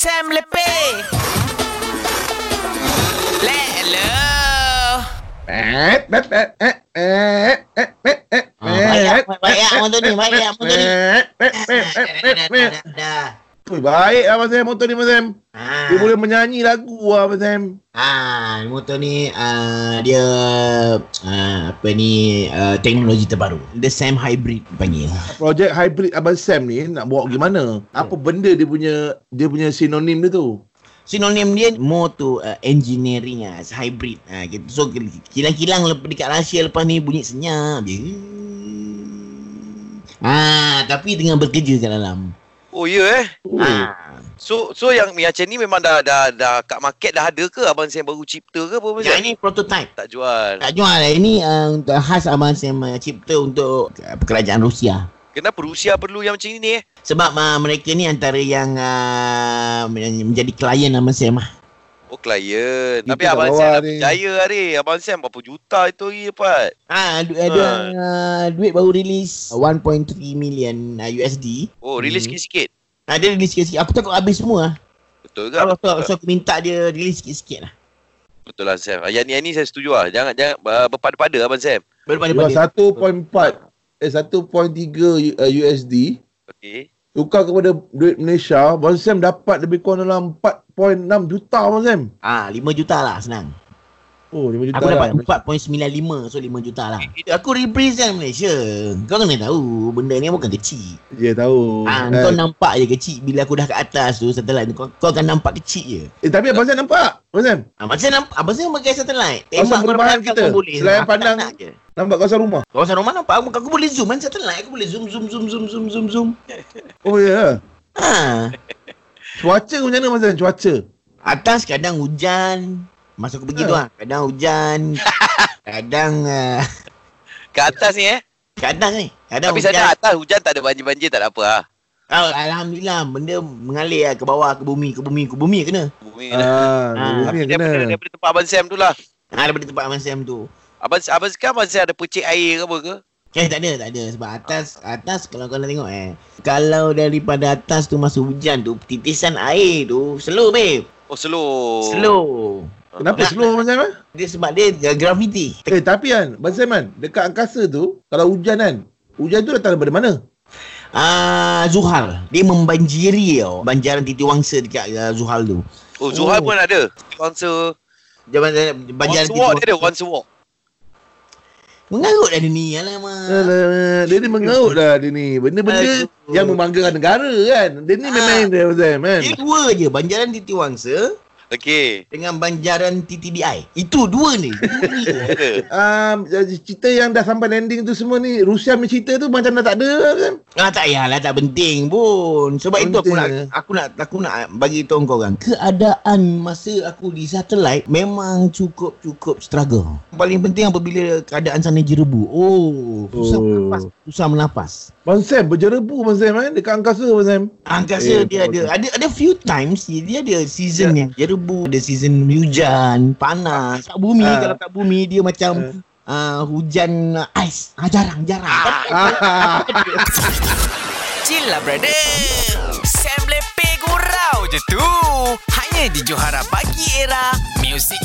Sam Lepe. Lelo. Eh, eh, eh, eh, eh, eh, eh, eh, Ah, baik, baik, motor ni, baik, motor ni. Dah, dah. Ui, baik lah Abang Sam motor ni Abang Sam. Ah, Dia boleh menyanyi lagu lah Abang Sam. ah, motor ni ah, dia ah, apa ni ah, teknologi terbaru. The Sam Hybrid panggil. Projek hybrid Abang Sam ni nak bawa gimana? Apa benda dia punya dia punya sinonim dia tu? Sinonim dia more to uh, engineering ah, hybrid. Ah, gitu. So kilang-kilang dekat Malaysia lepas ni bunyi senyap je. Ah, tapi dengan bekerja kat dalam. Oh ya eh. Oh. Ah. So so yang macam ni memang dah dah dah kat market dah ada ke abang Sam baru cipta ke apa macam? Yang ini prototype. tak jual. Tak jual. Ini uh, untuk khas Abang Sam uh, cipta untuk uh, kerajaan Rusia. Kenapa Rusia perlu yang macam ni eh? Sebab uh, mereka ni antara yang uh, men- menjadi klien Abang Sam lah. Oh klien. Kita Tapi abang Sam dah berjaya hari. Abang Sam berapa juta itu hari dapat? Ah, du- ada uh, duit baru release 1.3 million uh, USD. Oh release Hmm. sikit-sikit. Ah, dia release sikit-sikit. Aku takut habis semua lah. Betul ke? So, Betul, so, aku minta dia release sikit-sikit lah. betul lah Sam. Yang ni, yang ni saya setuju lah. Jangan jangan uh, berpada-pada abang Sam. Daripada 1.4 eh 1.3 U- uh, USD Okey. Tukar kepada duit Malaysia, Abang Sam dapat lebih kurang dalam 4.6 juta Abang Sam. Ah, 5 juta lah senang. Oh, 5 juta Aku dapat lah. 4.95 so 5 juta lah. Aku represent Malaysia. Kau kena tahu benda ni bukan kecil. Ya tahu. Ah, Eh, kau nampak je kecil bila aku dah kat atas tu satellite tu kau, kau akan nampak kecil je. eh, tapi Abang Sam nampak? Abang Sam? Ah, macam nampak apa sih pakai satellite? Kawasan Tembak mana-mana kita. Selain pandang-. Nampak kawasan rumah? Kawasan rumah nampak aku, aku boleh zoom kan satellite aku boleh zoom zoom zoom zoom zoom zoom zoom. Oh ya. Ha. Cuaca macam mana Sam? Cuaca? Atas kadang hujan. Masa aku pergi tu Ha. ah, kadang hujan. kadang uh, Kat atas ni eh. kadang ni, kadang Tapi hujan. sana atas hujan tak ada banjir-banjir tak ada apa lah. Ah, Alhamdulillah benda mengalir lah ke bawah ke bumi ke bumi ke bumi kena. Bumi kena. Ah, Ah, bumi Tapi yang daripada, kena. daripada tempat abang Sam tu lah. Ha daripada tempat Abang Sam tu. Abang, abang sekarang Sam ada percik air ke apa ke? Eh tak ada, tak ada sebab atas atas kalau kau nak tengok eh. Kalau daripada atas tu masuk hujan tu titisan air tu slow babe. Oh slow. Slow. Kenapa slow Abang eh? Dia sebab dia uh, gravity. Eh tapi kan, Abang dekat angkasa tu, kalau hujan kan, hujan tu datang daripada mana? Ah Zuhal, dia membanjiri tau. Banjaran titi wangsa dekat uh, Zuhal tu. Oh Zuhal Oh. pun ada. Once Banjaran banjaran once titi walk dia ada wangsa. walk. Mengarut dah dia ni alamak. Alah, dia ni mengaut lah dia ni. Benda-benda Aduh. yang membanggakan negara kan. Dia ni Ah. main-main dia Abang Sam kan. Dia dua je, banjaran titi wangsa Okey. dengan banjaran TTDI. Itu dua ni. Um, cerita yang dah sampai landing tu semua ni, Rusia punya cerita tu macam dah tak ada kan. Ah tak payahlah tak penting pun. Sebab itu aku Penting, nak eh? aku nak aku nak bagi tahu kau orang. Keadaan masa aku di satellite memang cukup-cukup struggle. Paling penting apabila keadaan sana jerebu. Oh, susah Oh. menafas, susah menafas. Bang Sam berjerebu Bang Sam kan dekat angkasa Bang Sam. Angkasa Eh, dia ada ada ada few times dia ada season yang jerebu, ada season hujan, panas. Kat bumi Ah. kalau kat bumi dia macam uh, hujan uh, ais. Ah jarang jarang. Ah. Chill lah brother. Sam Lepe gurau je tu. Hanya di Johara Pagi Era. Music.